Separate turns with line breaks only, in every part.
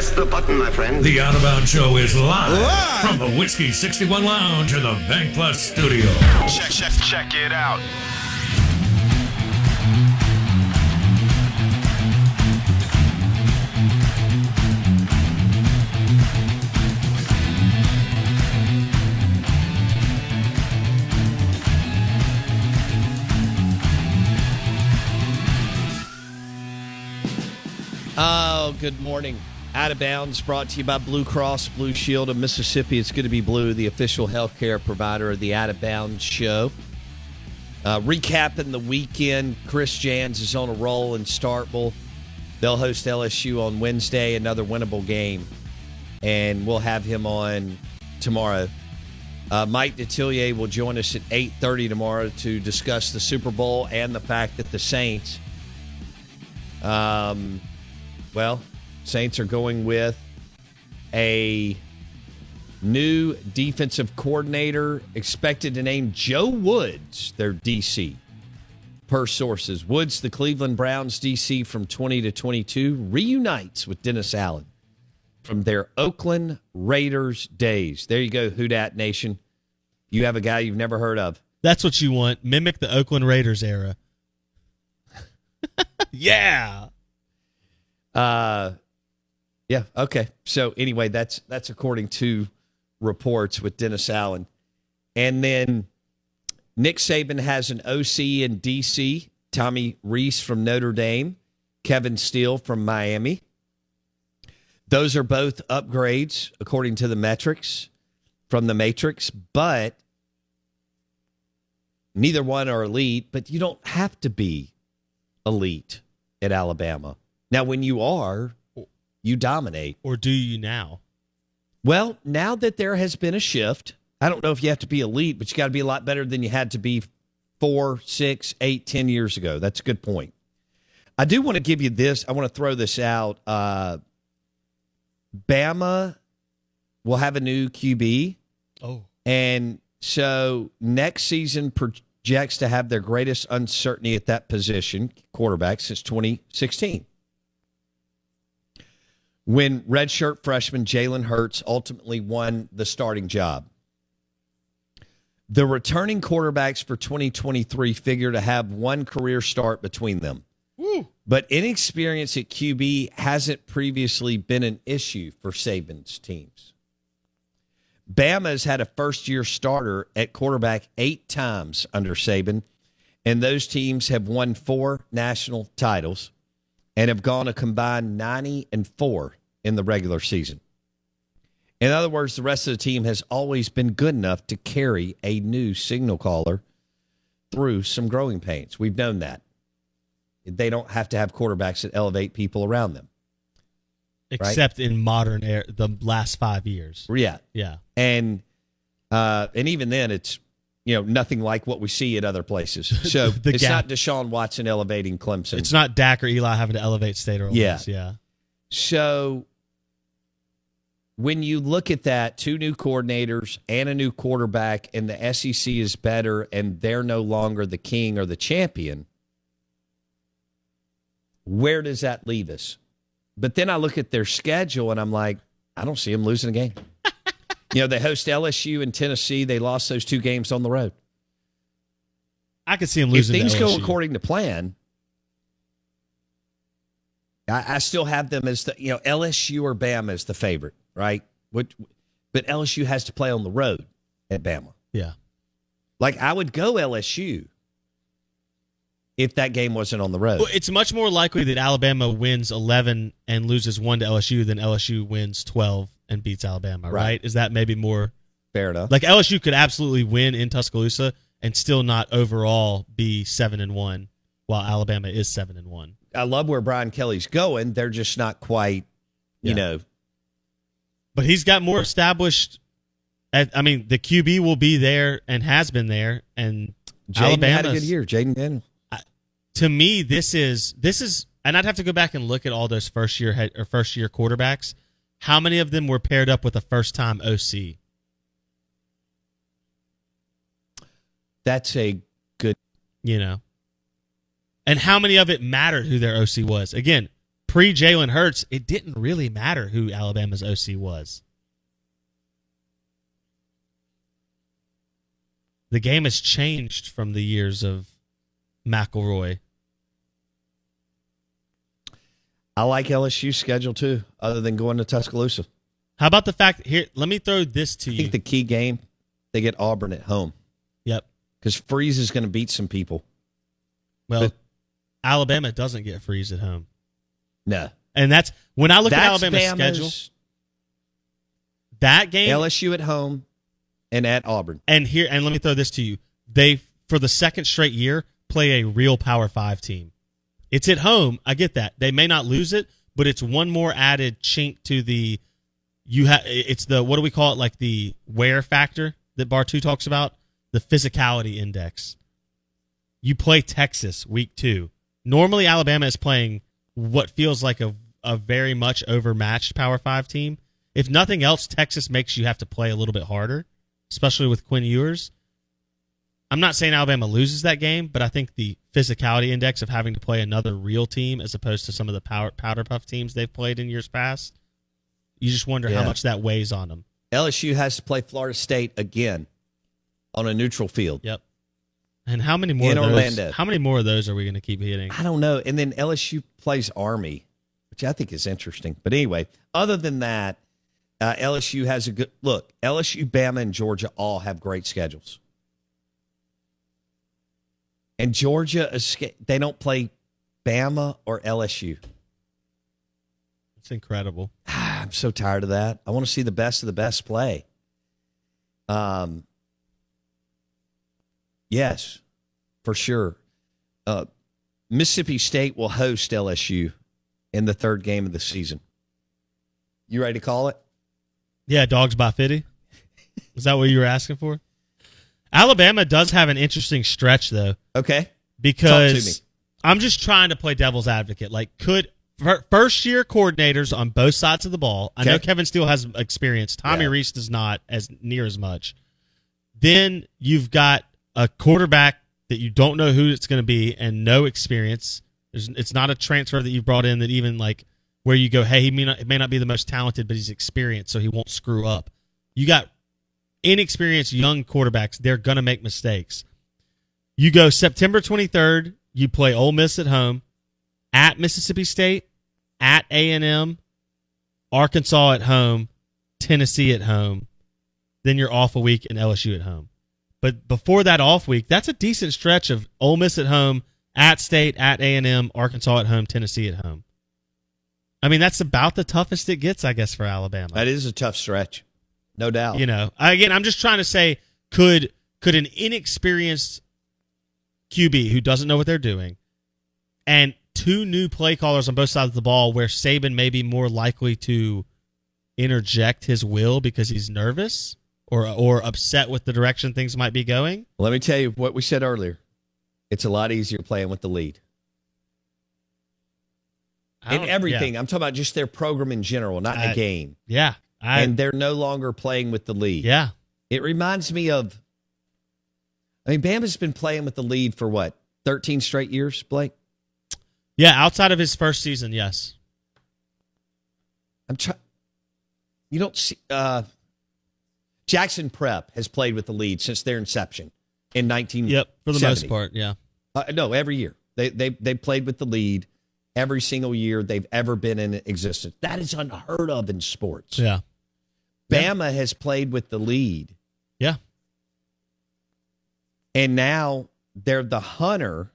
Press the button, my friend.
The Out of Bounds Show is live, from the Whiskey 61 Lounge in the Bank Plus studio.
Check, check, check it out.
Oh, good morning. Out of bounds brought to you by Blue Cross Blue Shield of Mississippi. It's going to be Blue, the official healthcare provider of the Out of Bounds show. Uh, recapping the weekend, Chris Jans is on a roll in Starkville. They'll host LSU on Wednesday, another winnable game, and we'll have him on tomorrow. Uh, Mike Detillier will join us at 8.30 tomorrow to discuss the Super Bowl and the fact that the Saints um, well, Saints are going with a new defensive coordinator expected to name Joe Woods their DC. Per sources, Woods, the Cleveland Browns DC from 20 to 22, reunites with Dennis Allen from their Oakland Raiders days. There you go, Who Nation. You have a guy you've never heard of.
That's what you want. Mimic the Oakland Raiders era. yeah.
Uh, yeah. Okay. So anyway, that's that's according to reports with Dennis Allen, and then Nick Saban has an OC in DC. Tommy Rees from Notre Dame, Kevin Steele from Miami. Those are both upgrades according to the metrics from the Matrix, but neither one are elite. But you don't have to be elite at Alabama. Now, when you are, you dominate.
Or do you now?
Well, now that there has been a shift, I don't know if you have to be elite, but you got to be a lot better than you had to be four, six, eight, ten years ago. That's a good point. I do want to give you this. I want to throw this out. Uh, Bama will have a new QB.
Oh.
And so next season projects to have their greatest uncertainty at that position, quarterback, since 2016 when redshirt freshman Jalen Hurts ultimately won the starting job. The returning quarterbacks for 2023 figure to have one career start between them. But inexperience at QB hasn't previously been an issue for Saban's teams. Bama's had a first year starter at quarterback eight times under Saban, and those teams have won four national titles and have gone a combined 90 and 4 in the regular season. In other words, the rest of the team has always been good enough to carry a new signal caller through some growing pains. We've known that. They don't have to have quarterbacks that elevate people around them.
Except right? in modern era, the last five years.
Yeah.
Yeah.
And uh, and even then it's you know, nothing like what we see at other places. So it's gap. not Deshaun Watson elevating Clemson.
It's not Dak or Eli having to elevate State or Ole
yeah.
Miss. Yeah.
So when you look at that, two new coordinators and a new quarterback, and the SEC is better, and they're no longer the king or the champion, where does that leave us? But then I look at their schedule and I'm like, I don't see them losing a game. you know, they host LSU and Tennessee. They lost those two games on the road.
I could see them losing.
If things go according to plan, I, I, still have them as the you know LSU or Bama as the favorite right? What, but LSU has to play on the road at Bama.
Yeah.
Like I would go LSU if that game wasn't on the road.
Well, it's much more likely that Alabama wins 11 and loses 1 to LSU than LSU wins 12 and beats Alabama, right? right? Is that maybe more
fair enough?
Like LSU could absolutely win in Tuscaloosa and still not overall be 7 and 1 while Alabama is 7 and 1.
I love where Brian Kelly's going. They're just not quite, you yeah. know,
but he's got more established. I mean, the QB will be there and has been there, and
Jayden had a good year. Jayden Daniels.
To me, this is this is, and I'd have to go back and look at all those first year head, or first year quarterbacks. How many of them were paired up with a first time OC?
That's a good,
you know. And how many of it mattered who their OC was? Again, pre Jalen Hurts, it didn't really matter who Alabama's OC was. The game has changed from the years of McElroy.
I like LSU's schedule too, other than going to Tuscaloosa.
How about the fact here? Let me throw this to you.
I think the key game, they get Auburn at home
yep.
because Freeze is going to beat some people.
Well,
But-
Alabama doesn't get freeze at home,
No,
and that's when I look at Alabama's
Bama's
schedule. That game
LSU at home and at Auburn.
and here and let me throw this to you. They for the second straight year play a real Power Five team. It's at home. I get that they may not lose it, but it's one more added chink to the. You have it's the what do we call it? Like the wear factor that Bartu talks about, the physicality index. You play Texas week two. Normally, Alabama is playing what feels like a a very much overmatched Power Five team. If nothing else, Texas makes you have to play a little bit harder, especially with Quinn Ewers. I'm not saying Alabama loses that game, but I think the physicality index of having to play another real team as opposed to some of the power, powder puff teams they've played in years past, you just wonder how much that weighs on them.
LSU has to play Florida State again on a neutral field.
Yep. And how many more
In
of those,
Orlando.
How many more of those are we going to keep hitting?
I don't know. And then LSU plays Army, which I think is interesting. But anyway, other than that, uh, LSU has a good look. LSU, Bama, and Georgia all have great schedules. And Georgia, they don't play Bama or LSU.
It's incredible.
I'm so tired of that. I want to see the best of the best play. Um, yes, for sure. Uh, Mississippi State will host LSU in the third game of the season. You ready to call it?
Yeah, dogs by 50. Is that what you were asking for? Alabama does have an interesting stretch, though.
Okay.
because I'm just trying to play devil's advocate. Like, could first year coordinators on both sides of the ball? I know Kevin Steele has experience. Tommy
Yeah.
Rees does not as near as much. Then you've got a quarterback that you don't know who it's going to be and no experience. There's, it's not a transfer that you brought in that even like where you go, hey, he may not, may not be the most talented, but he's experienced, so he won't screw up. You got inexperienced young quarterbacks; they're going to make mistakes. You go September 23rd. You play Ole Miss at home, at Mississippi State, at A and M, Arkansas at home, Tennessee at home. Then you're off a week and LSU at home. But before that off week, that's a decent stretch of Ole Miss at home, at State, at A and M, Arkansas at home, Tennessee at home. I mean, that's about the toughest it gets, I guess, for Alabama.
That is a tough stretch, no doubt.
You know, again, I'm just trying to say, could could an inexperienced QB who doesn't know what they're doing, and two new play callers on both sides of the ball, where Saban may be more likely to interject his will because he's nervous or or upset with the direction things might be going.
Let me tell you what we said earlier. It's a lot easier playing with the lead. In everything.
yeah,
I'm talking about just their program in general, not in
I-
a game.
yeah, I,
and they're no longer playing with the lead.
yeah,
It reminds me of. I mean, Bama's been playing with the lead for what, 13 straight years, Blake?
yeah. Outside of his first season, yes,
I'm trying. You don't see. Uh, Jackson Prep has played with the lead since their inception in 19.
yep, for the most part, yeah.
Uh, no, every year they they they played with the lead every single year they've ever been in existence. That is unheard of in sports.
Yeah.
Bama has played with the lead,
Yeah.
and now they're the hunter,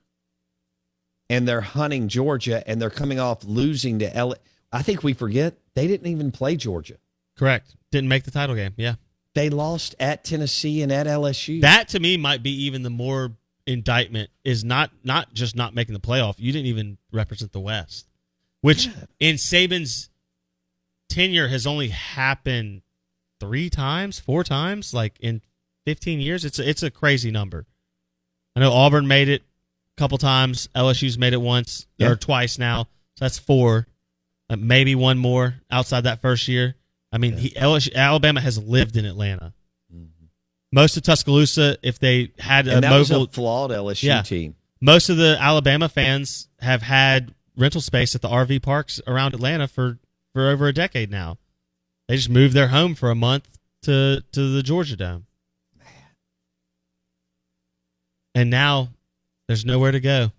and they're hunting Georgia, and they're coming off losing to L. I think we forget they didn't even play Georgia.
Correct. Didn't make the title game. Yeah.
They lost at Tennessee and at LSU.
That to me might be even the more indictment is not not just not making the playoff. You didn't even represent the West, which in Saban's tenure has only happened three times, four times, like in 15 years. It's a, it's a crazy number. I know Auburn made it a couple times. LSU's made it once
Yeah.
or twice now. So that's four. Uh, maybe one more outside that first year. I mean, he, LSU, Alabama has lived in Atlanta. Mm-hmm. Most of Tuscaloosa, if they had a
and that was
mobile,
a flawed LSU
Yeah.
team.
most of the Alabama fans have had rental space at the RV parks around Atlanta for for over a decade now. They just moved their home for a month to to the Georgia Dome, and now there's nowhere to go.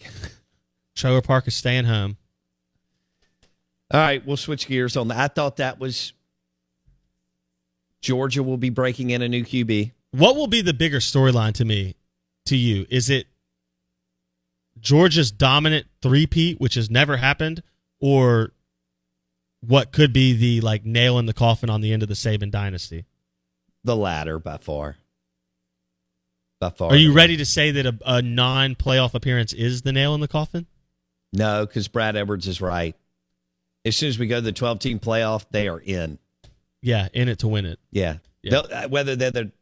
Trailer Park is staying home.
All right, we'll switch gears on that. I thought that was Georgia will be breaking in a new QB.
What will be the bigger storyline to me, to you? Is it Georgia's dominant three-peat, which has never happened, or what could be the like nail in the coffin on the end of the Saban dynasty?
The latter, by far. By far.
Are you ready to say that a, a non-playoff appearance is the nail in the coffin?
No, because Brad Edwards is right. As soon as we go to the 12 team playoff, they are in.
Yeah, in it to win it.
Yeah.
Yeah.
Uh, Whether they're the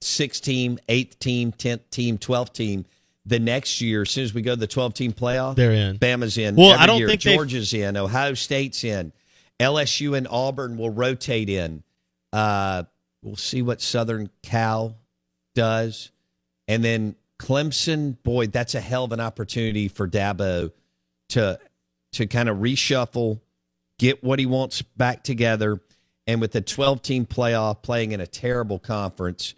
sixth team, eighth team, 10th team, 12th team, the next year, as soon as we go to the 12 team playoff,
They're in.
Bama's in.
Well, I don't
year.
think they've-
Georgia's in. Ohio State's in. LSU and Auburn will rotate in. Uh, we'll see what Southern Cal does. And then Clemson, boy, that's a hell of an opportunity for Dabo to to kind of reshuffle, get what he wants back together. And with the 12 team playoff playing in a terrible conference,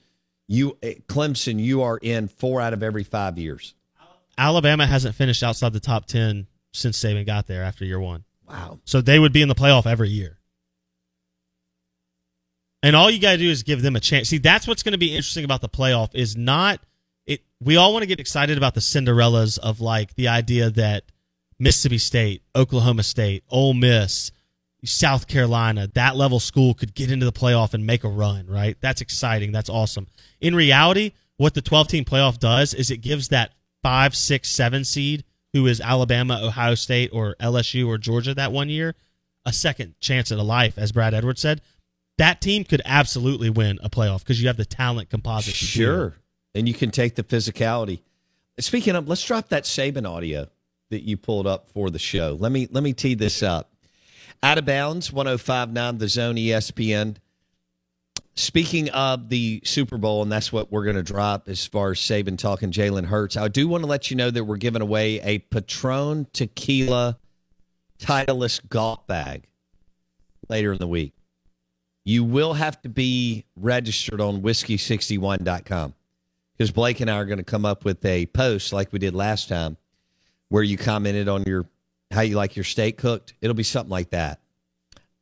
you eh, Clemson, you are in four out of every five years.
Alabama hasn't finished outside the top 10 since Saban got there after year one.
Wow.
So they would be in the playoff every year. And all you got to do is give them a chance. See, that's what's going to be interesting about the playoff is not it we all want to get excited about the Cinderellas of like the idea that Mississippi State, Oklahoma State, Ole Miss, South Carolina, that level school could get into the playoff and make a run, right? That's exciting. That's awesome. In reality, what the 12 team playoff does is it gives that five, six, seven seed who is Alabama, Ohio State, or LSU or Georgia that one year a second chance at a life, as Brad Edwards said. That team could absolutely win a playoff because you have the talent composite.
Sure. And you can take the physicality. Speaking of, let's drop that Saban audio that you pulled up for the show. Let me let me tee this up. Out of bounds, 1059 the zone ESPN. Speaking of the Super Bowl, and that's what we're going to drop as far as Saban talking Jalen Hurts. I do want to let you know that we're giving away a Patron Tequila Titleist golf bag later in the week. You will have to be registered on whiskey61.com because Blake and I are going to come up with a post like we did last time where you commented on your how you like your steak cooked. It'll be something like that.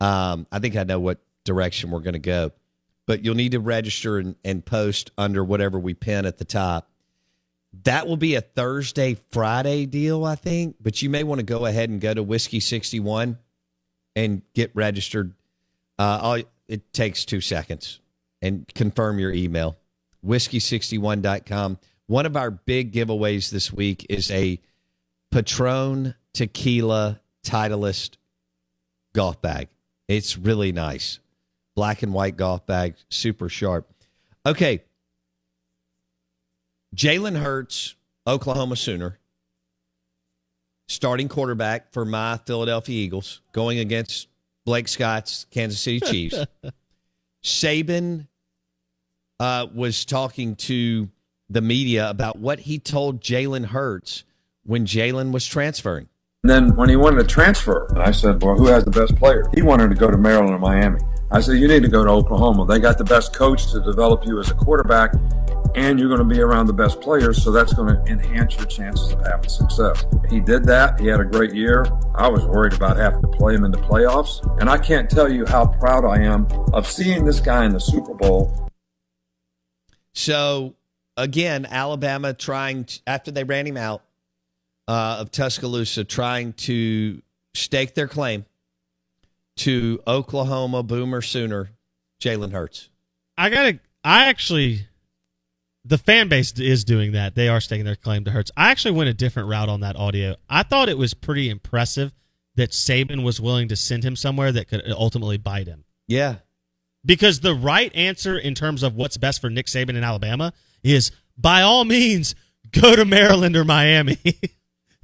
Um, I think I know what direction we're going to go, but you'll need to register and, and post under whatever we pin at the top. That will be a Thursday, Friday deal, I think, but you may want to go ahead and go to Whiskey 61 and get registered. Uh, all, it takes two seconds and confirm your email. Whiskey61.com. One of our big giveaways this week is a Patron Tequila Titleist golf bag. It's really nice. Black and white golf bag, super sharp. Okay. Jalen Hurts, Oklahoma Sooner, starting quarterback for my Philadelphia Eagles, going against Blake Scott's Kansas City Chiefs. Saban uh, was talking to the media about what he told Jalen Hurts when Jalen was transferring.
And then when he wanted to transfer, and I said, Well, who has the best player? He wanted to go to Maryland or Miami. I said, You need to go to Oklahoma. They got the best coach to develop you as a quarterback, and you're going to be around the best players, so that's going to enhance your chances of having success. He did that. He had a great year. I was worried about having to play him in the playoffs, and I can't tell you how proud I am of seeing this guy in the Super Bowl
So again, Alabama trying to, after they ran him out uh, of Tuscaloosa, trying to stake their claim to Oklahoma Boomer Sooner, Jalen Hurts.
I gotta. I actually, the fan base is doing that. They are staking their claim to Hurts. I actually went a different route on that audio. I thought it was pretty impressive that Saban was willing to send him somewhere that could ultimately bite him.
Yeah,
Because the right answer in terms of what's best for Nick Saban in Alabama is by all means go to Maryland or Miami.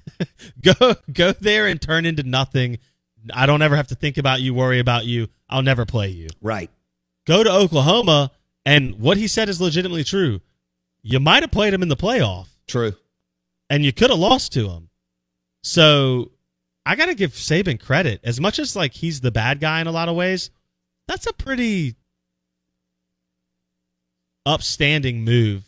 go go there and turn into nothing. I don't ever have to think about you, worry about you. I'll never play you.
right.
Go to Oklahoma and what he said is legitimately true. You might have played him in the playoff.
True.
and you could have lost to him. So I got to give Saban credit. As much as like he's the bad guy in a lot of ways, that's a pretty upstanding move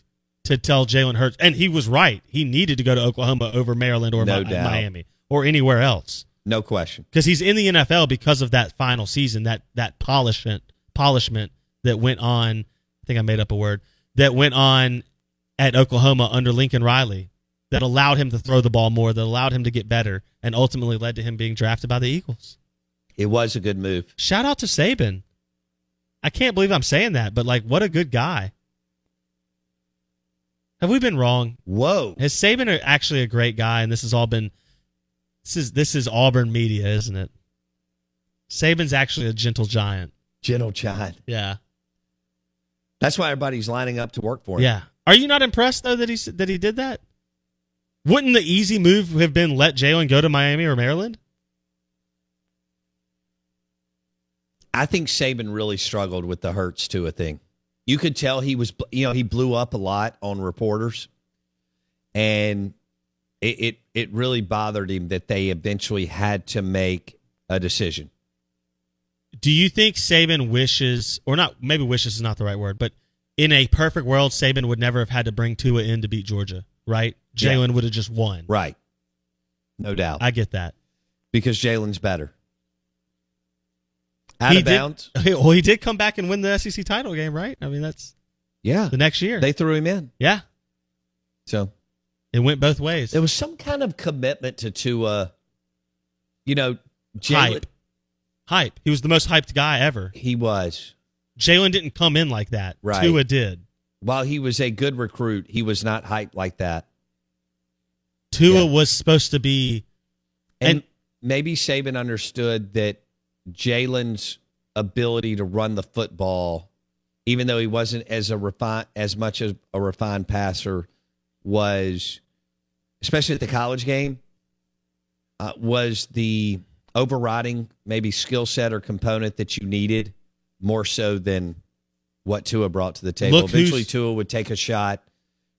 to tell Jalen Hurts. And he was right. He needed to go to Oklahoma over Maryland or
No
Mi- Miami or anywhere else
No question.
because he's in the NFL because of that final season, that that polishment polishment that went on. I think I made up a word that went on at Oklahoma under Lincoln Riley that allowed him to throw the ball more, that allowed him to get better, and ultimately led to him being drafted by the Eagles.
It was a good move.
Shout out to Saban. I can't believe I'm saying that, but like, what a good guy. Have we been wrong?
Whoa.
Has Saban actually a great guy? And this has all been this is this is Auburn media, isn't it? Saban's actually a gentle giant.
Gentle giant.
Yeah,
That's why everybody's lining up to work for him.
yeah. Are you not impressed though that he that he did that? Wouldn't the easy move have been let Jalen go to Miami or Maryland?
I think Saban really struggled with the Hurts Tua thing. You could tell he was, you know, he blew up a lot on reporters, and it it, it really bothered him that they eventually had to make a decision.
Do you think Saban wishes, or not? Maybe wishes is not the right word, but in a perfect world, Saban would never have had to bring Tua in to beat Georgia, right?
Yeah.
Jalen would have just won.
Right. No doubt.
I get that.
because Jalen's better. Out
he
of
did,
bounds.
Well, he did come back and win the SEC title game, right? I mean, that's
Yeah.
the next year.
They threw him in.
yeah,
So
it went both ways.
there was some kind of commitment to Tua. You know, Jalen.
Hype. Hype. He was the most hyped guy ever.
He was.
Jalen didn't come in like that.
Right.
Tua did.
While he was a good recruit, he was not hyped like that.
Tua
Yeah.
was supposed to be.
And,
And-
maybe Saban understood that Jalen's ability to run the football, even though he wasn't as a refine as much as a refined passer, was especially at the college game, uh, was the overriding maybe skill set or component that you needed more so than what Tua brought to the table.
Look
Eventually, Tua would take a shot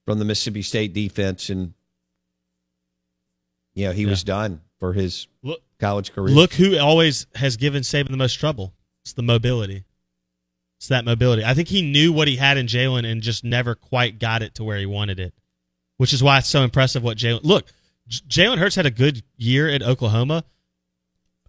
from the Mississippi State defense, and you know he
Yeah.
was done for his
Look,
college career.
look who always has given Saban the most trouble. It's the mobility. It's that mobility. I think he knew what he had in Jalen and just never quite got it to where he wanted it, which is why it's so impressive what Jalen. Look, Jalen Hurts had a good year at Oklahoma.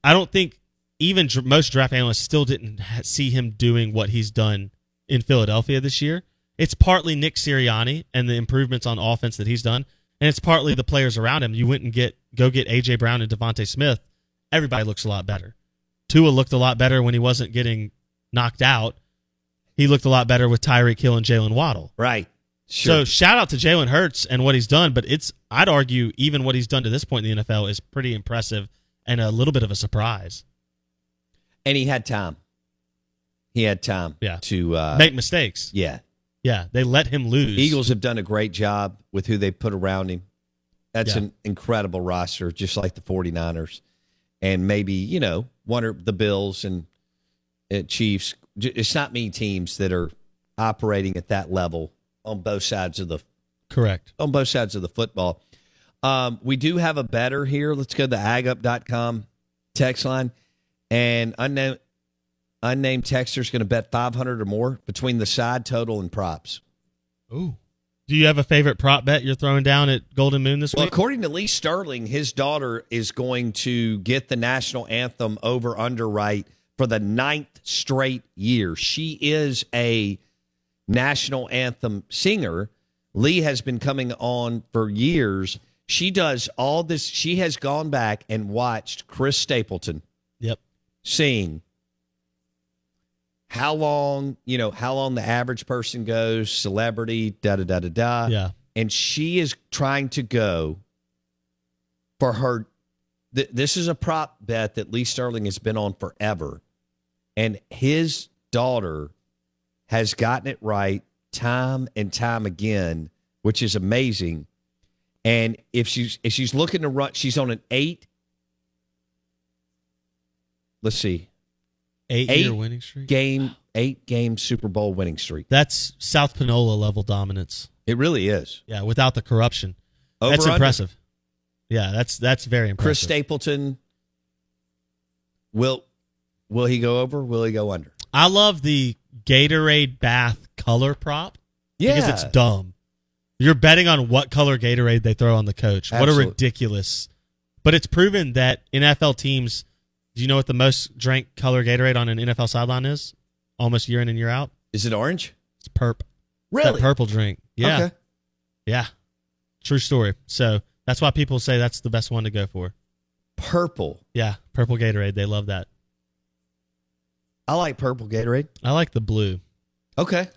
I don't think even most draft analysts still didn't see him doing what he's done in Philadelphia this year. It's partly Nick Sirianni and the improvements on offense that he's done, and it's partly the players around him. You went and get go get AJ Brown and DeVonta Smith. Everybody looks a lot better. Tua looked a lot better when he wasn't getting knocked out. He looked a lot better with Tyreek Hill and Jaylen Waddle.
right? Sure.
So shout out to Jalen Hurts and what he's done, but it's I'd argue even what he's done to this point in the NFL is pretty impressive and a little bit of a surprise.
and he had time. He had time.
Yeah.
To uh,
Make mistakes.
yeah.
Yeah, they let him lose.
Eagles have done a great job with who they put around him. That's
Yeah.
an incredible roster, just like the 49ers. And maybe, you know, one of the Bills and uh, Chiefs. It's not many teams that are operating at that level on both sides of the
correct.
on both sides of the football. Um, we do have a better here. Let's go to the agup.com text line. And unnamed, unnamed texter's going to bet 500 or more between the side total and props.
Ooh. Do you have a favorite prop bet you're throwing down at Golden Moon this
Well,
week?
according to Lee Sterling, his daughter is going to get the national anthem over underwrite for the ninth straight year. She is a national anthem singer. Lee has been coming on for years. She does all this. She has gone back and watched Chris Stapleton
Yep.
sing how long, you know, how long the average person goes, celebrity, da da da da da
Yeah.
and she is trying to go for her. Th- this is a prop bet that Lee Sterling has been on forever, and his daughter has gotten it right time and time again, which is amazing. And if she's if she's looking to run, she's on an eight. Let's see,
Eight,
Eight
year winning streak.
game eight game Super Bowl winning streak.
That's South Panola level dominance.
It really is.
Yeah, without the corruption.
Over
that's
under?
impressive. Yeah, that's that's very impressive.
Chris Stapleton. Will will he go over? Will he go under?
I love the Gatorade bath color prop Yeah. because it's dumb. You're betting on what color Gatorade they throw on the coach. What a ridiculous. But it's proven that NFL teams. Do you know what the most drank color Gatorade on an NFL sideline is? Almost year in and year out.
Is it orange?
It's perp. Really? That purple drink. Yeah.
Okay.
Yeah. True story. So that's why people say that's the best one to go for.
Purple.
Yeah. Purple Gatorade. They love that.
I like purple Gatorade.
I like the blue.
Okay.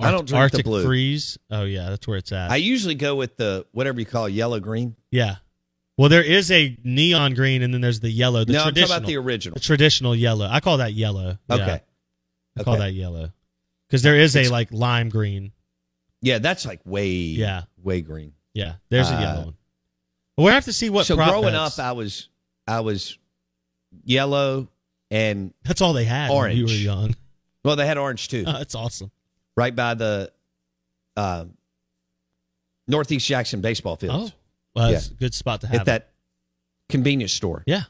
I don't drink
Arctic
the blue.
Freeze. Oh yeah, that's where it's at.
I usually go with the whatever you call yellow green.
yeah. Well, there is a neon green, and then there's the yellow. The
no, I'm talking about the original.
the traditional yellow. I call that yellow. Yeah,
Okay.
I call that yellow because there is a like lime green.
Yeah, that's like way
Yeah.
way green.
Yeah, there's a
Uh,
yellow one. We'll have to see what.
so growing
bets-
up, I was I was yellow and
that's all they had when you were
orange.
young.
well, they had orange too,
Oh, that's awesome.
right by the um, Northeast Jackson baseball
Oh,
fields.
Well,
Yeah.
a good spot to have
at that convenience store.
Yeah.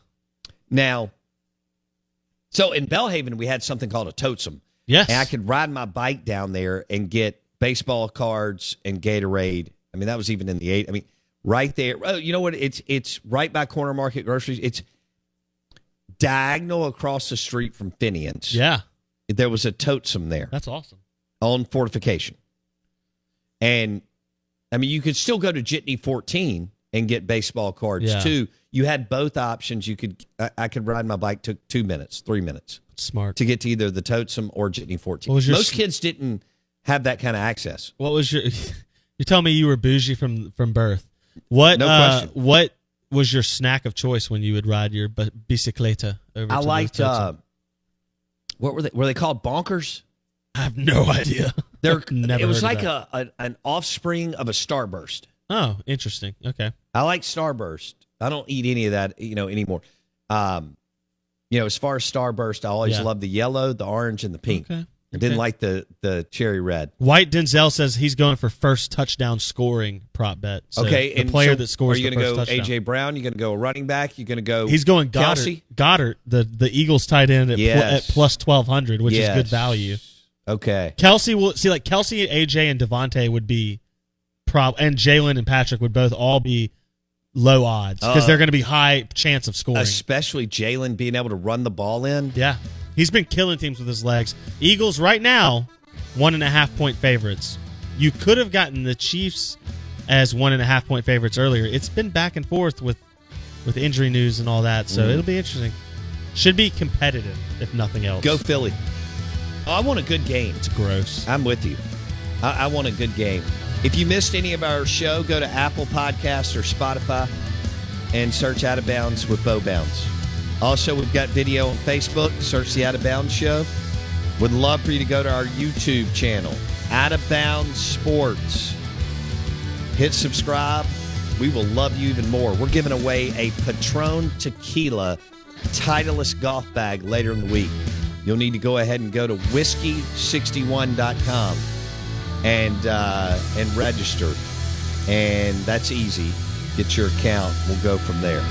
Now, so in Belhaven, we had something called a totem,
Yes.
and I could ride my bike down there and get baseball cards and Gatorade. I mean, that was even in the eight. I mean, right there. Oh, you know what? It's it's right by Corner Market Groceries. It's diagonal across the street from Fenian's.
yeah.
There was a totem there
That's awesome.
on fortification. And I mean, you could still go to Jitney 14 and get baseball cards
Yeah.
too. You had both options. You could, I, I could ride my bike, took two minutes, three minutes
Smart.
to get to either the Totem or Jitney 14.
Was your
Most
s-
kids didn't have that kind of access.
What was your? You tell me you were bougie from from birth. What?
No
uh,
question.
What was your snack of choice when you would ride your bi- bicicleta over?
I
to
liked, uh, what were they? Were they called bonkers?
I have no idea.
They're,
Never
it was like a, a an offspring of a Starburst.
Oh, interesting. Okay.
I like Starburst. I don't eat any of that, you know, anymore. Um, you know, as far as Starburst, I always
Yeah.
loved the yellow, the orange, and the pink.
Okay.
I didn't
Okay.
like the the cherry red.
White Denzel says he's going for first touchdown scoring prop bet. So
okay,
the
and
player
so
that scores
Are you going to go
touchdown.
AJ Brown? You're going to go running back? You're going to go?
He's going Goedert.
Kelce?
Goedert, the the Eagles tight end at, pl- at plus twelve hundred, which is good value.
Okay.
Kelce will see like Kelce, and AJ, and DeVonta would be prob and Jalen and Patrick would both all be low odds because
Uh,
they're going to be high chance of scoring.
Especially Jalen being able to run the ball in.
yeah, he's been killing teams with his legs. Eagles right now one and a half point favorites. You could have gotten the Chiefs as one and a half point favorites earlier. It's been back and forth with with injury news and all that, so
Mhm.
it'll be interesting. Should be competitive if nothing else.
Go Philly. Oh, I want a good game.
It's gross.
I'm with you. I, I want a good game. If you missed any of our show, go to Apple Podcasts or Spotify and search Out of Bounds with Bo Bounds. Also, we've got video on Facebook. Search the Out of Bounds Show. Would love for you to go to our YouTube channel, Out of Bounds Sports. Hit subscribe. We will love you even more. We're giving away a Patron Tequila Titleist golf bag later in the week. You'll need to go ahead and go to whiskey61.com and uh, and register, and that's easy. Get your account. We'll go from there.